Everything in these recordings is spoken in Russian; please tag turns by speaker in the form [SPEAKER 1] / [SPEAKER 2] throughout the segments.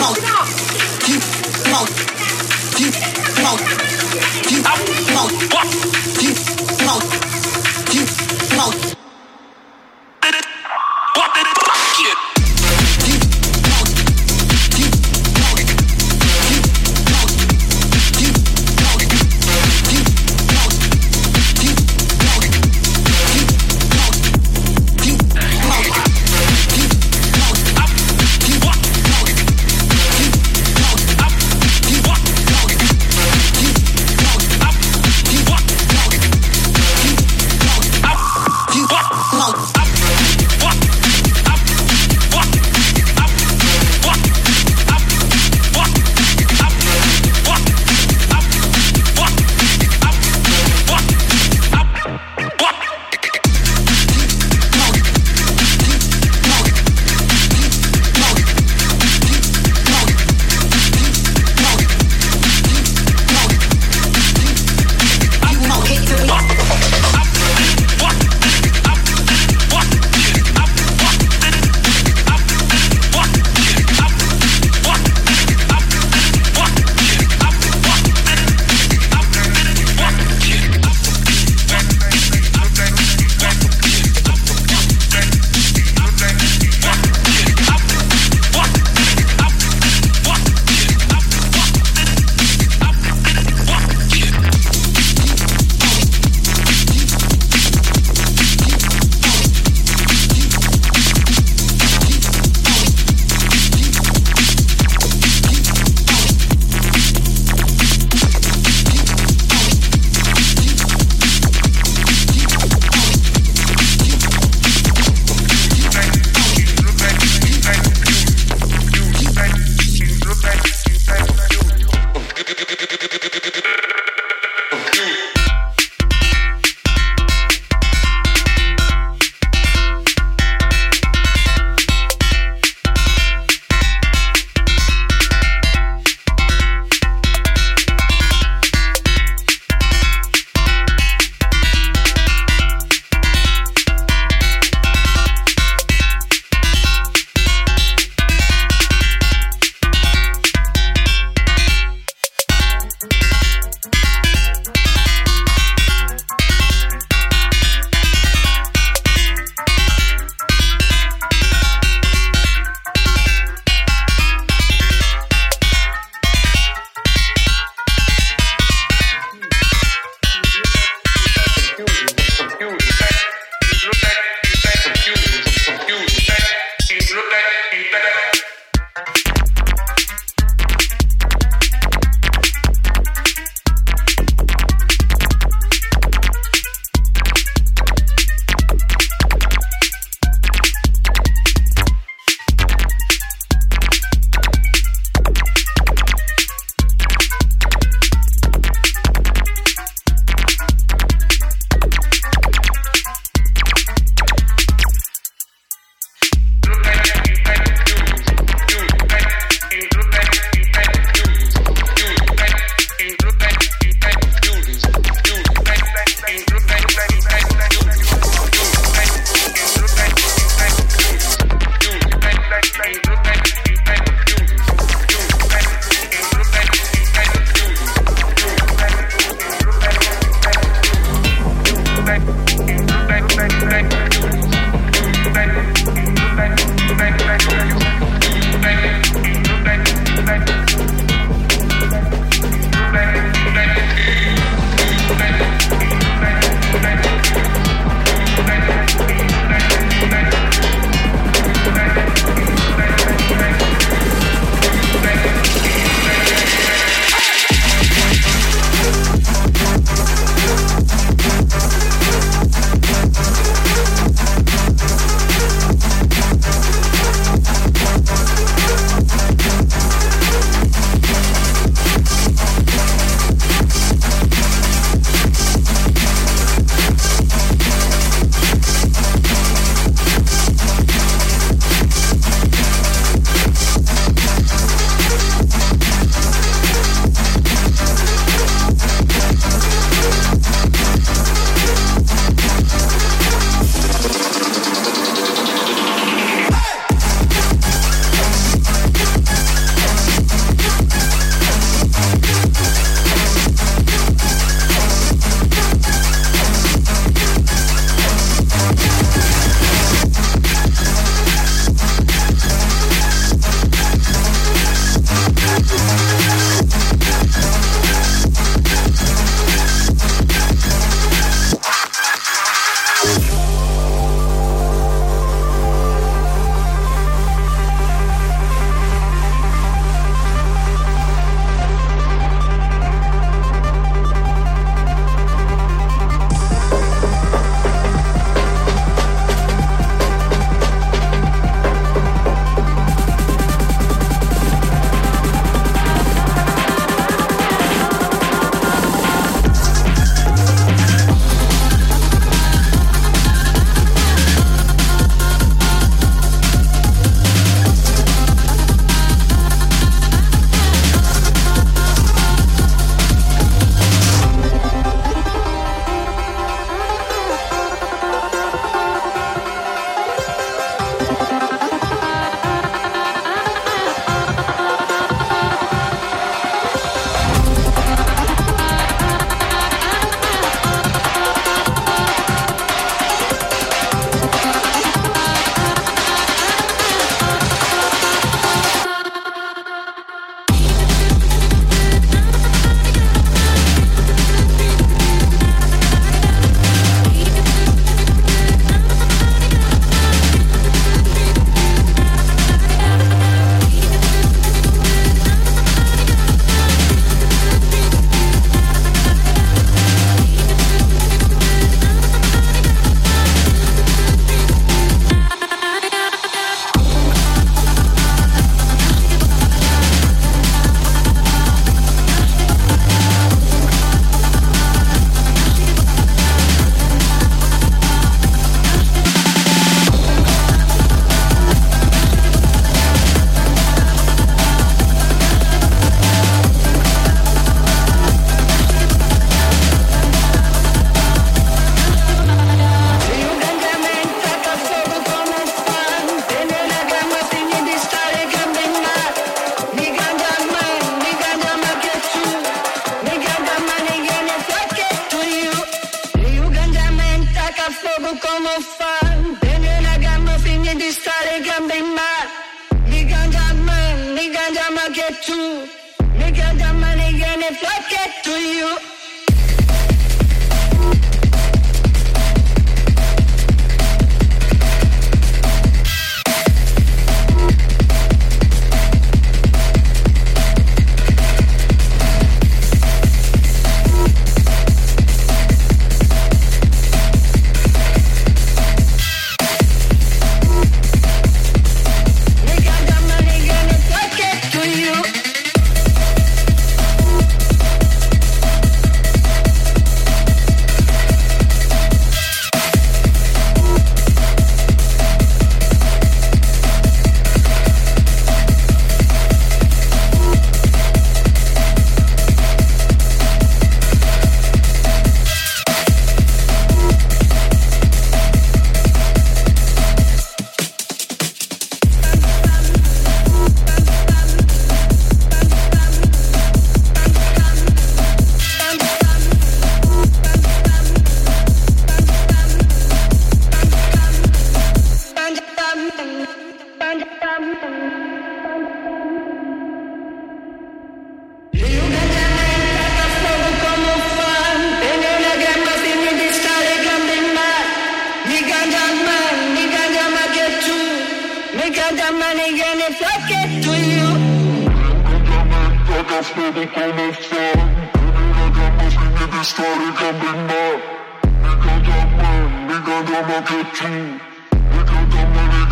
[SPEAKER 1] Out. Out. Out.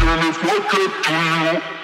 [SPEAKER 2] And if I could do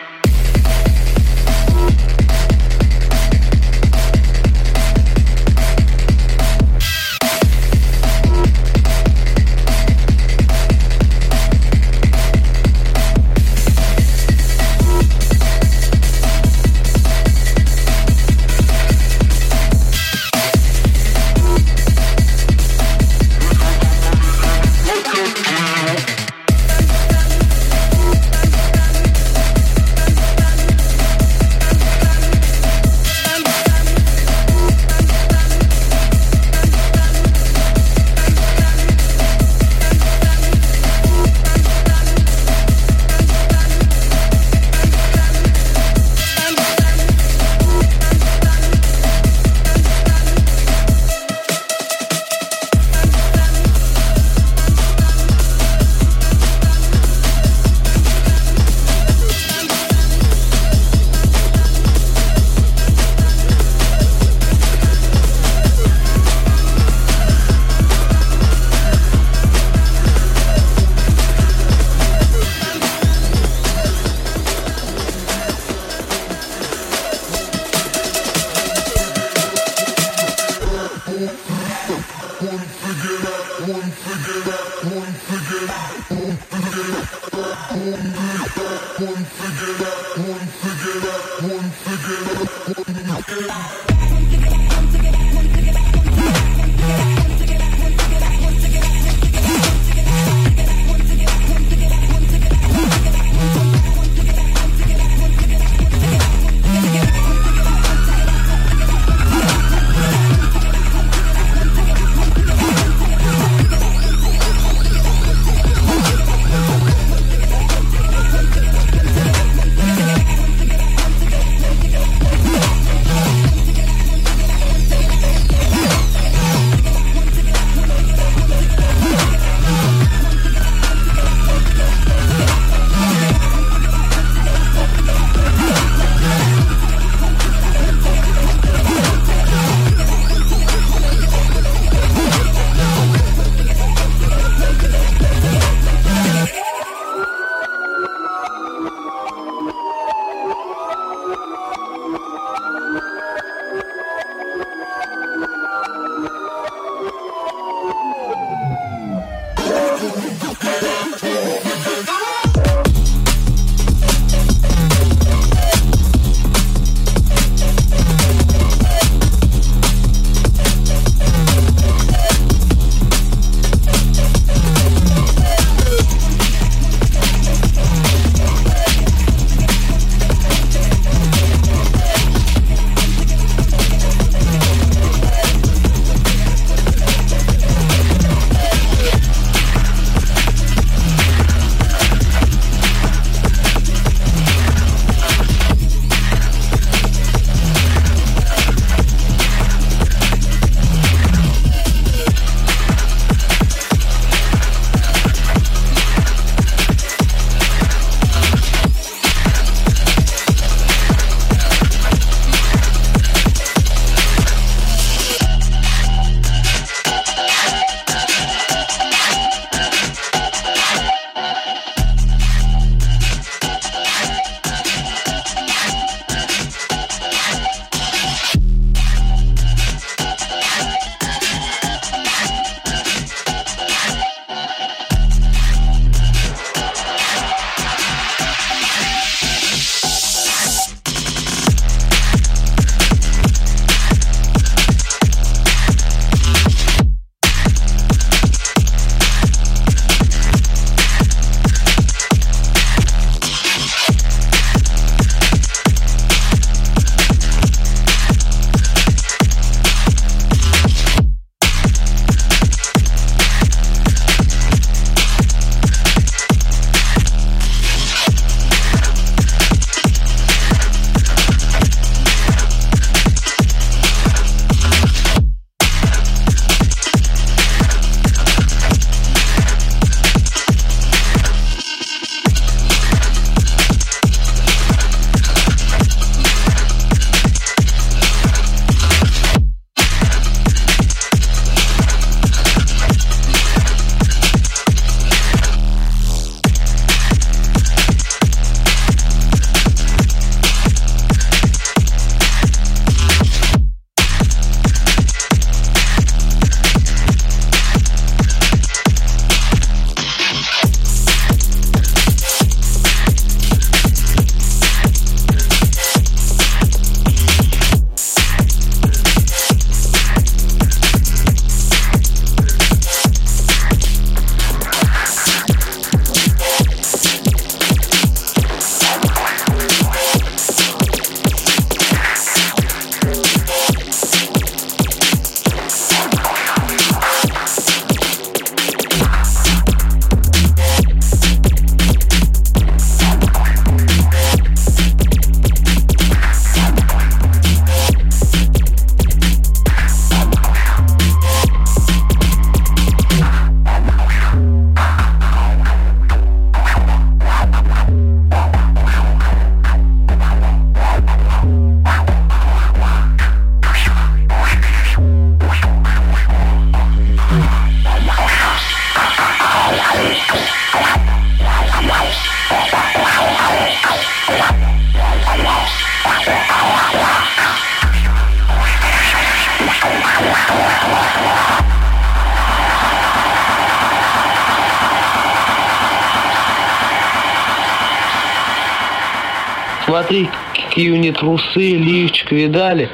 [SPEAKER 3] не трусы, лифчик, видали?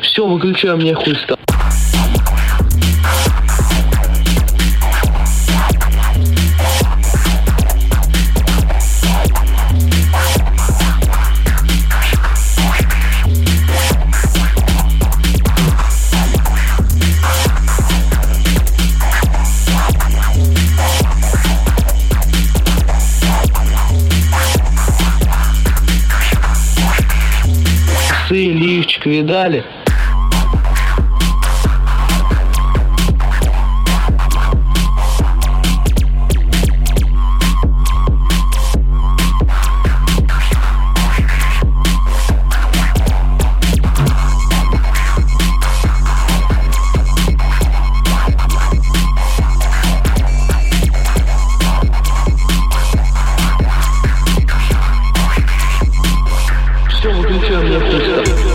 [SPEAKER 3] Все, выключаем, а мне хуй стал. передали. все выключаем на пристав.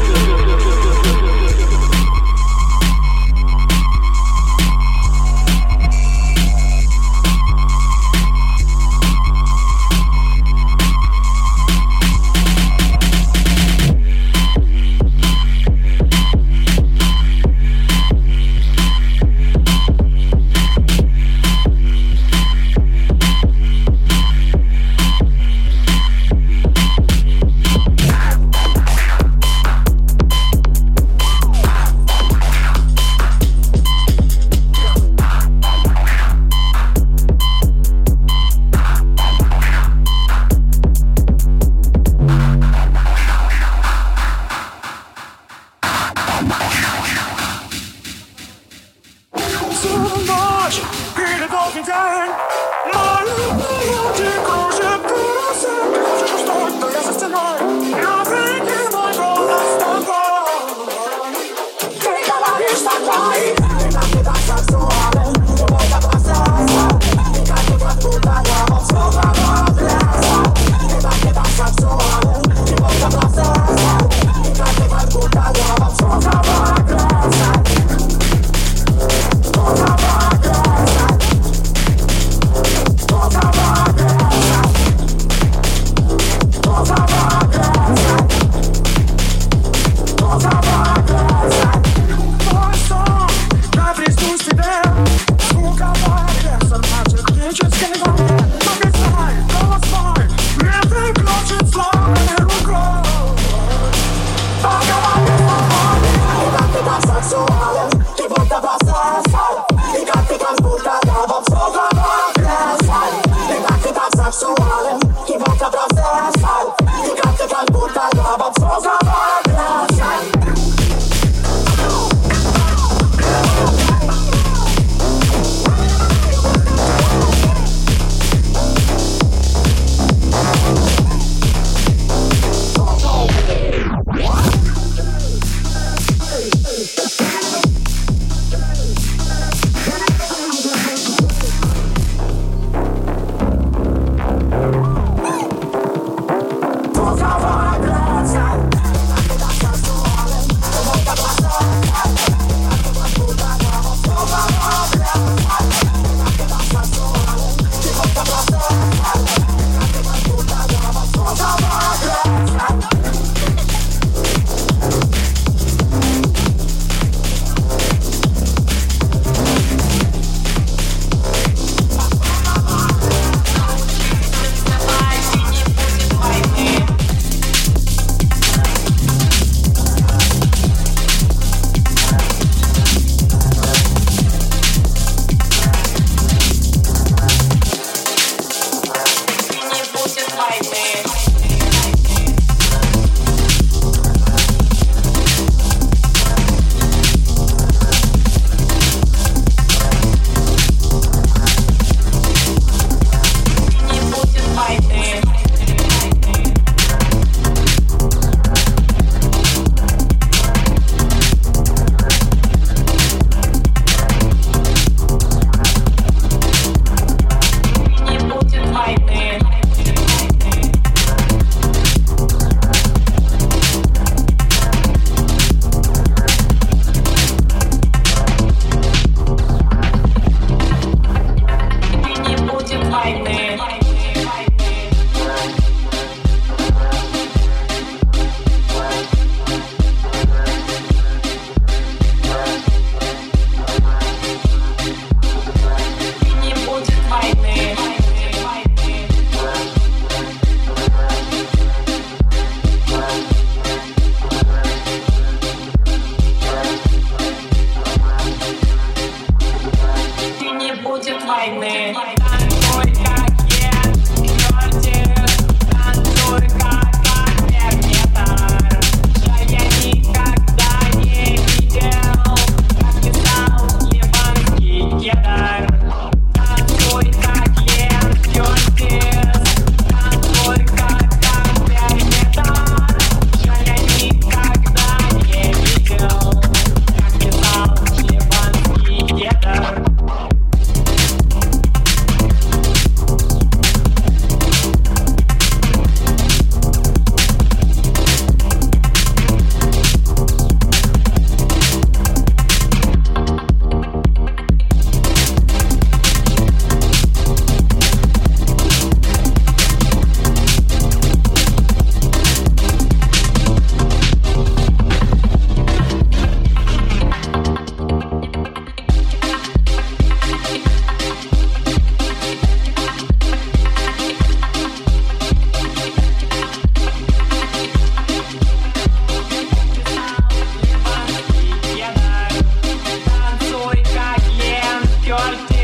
[SPEAKER 4] Jorge.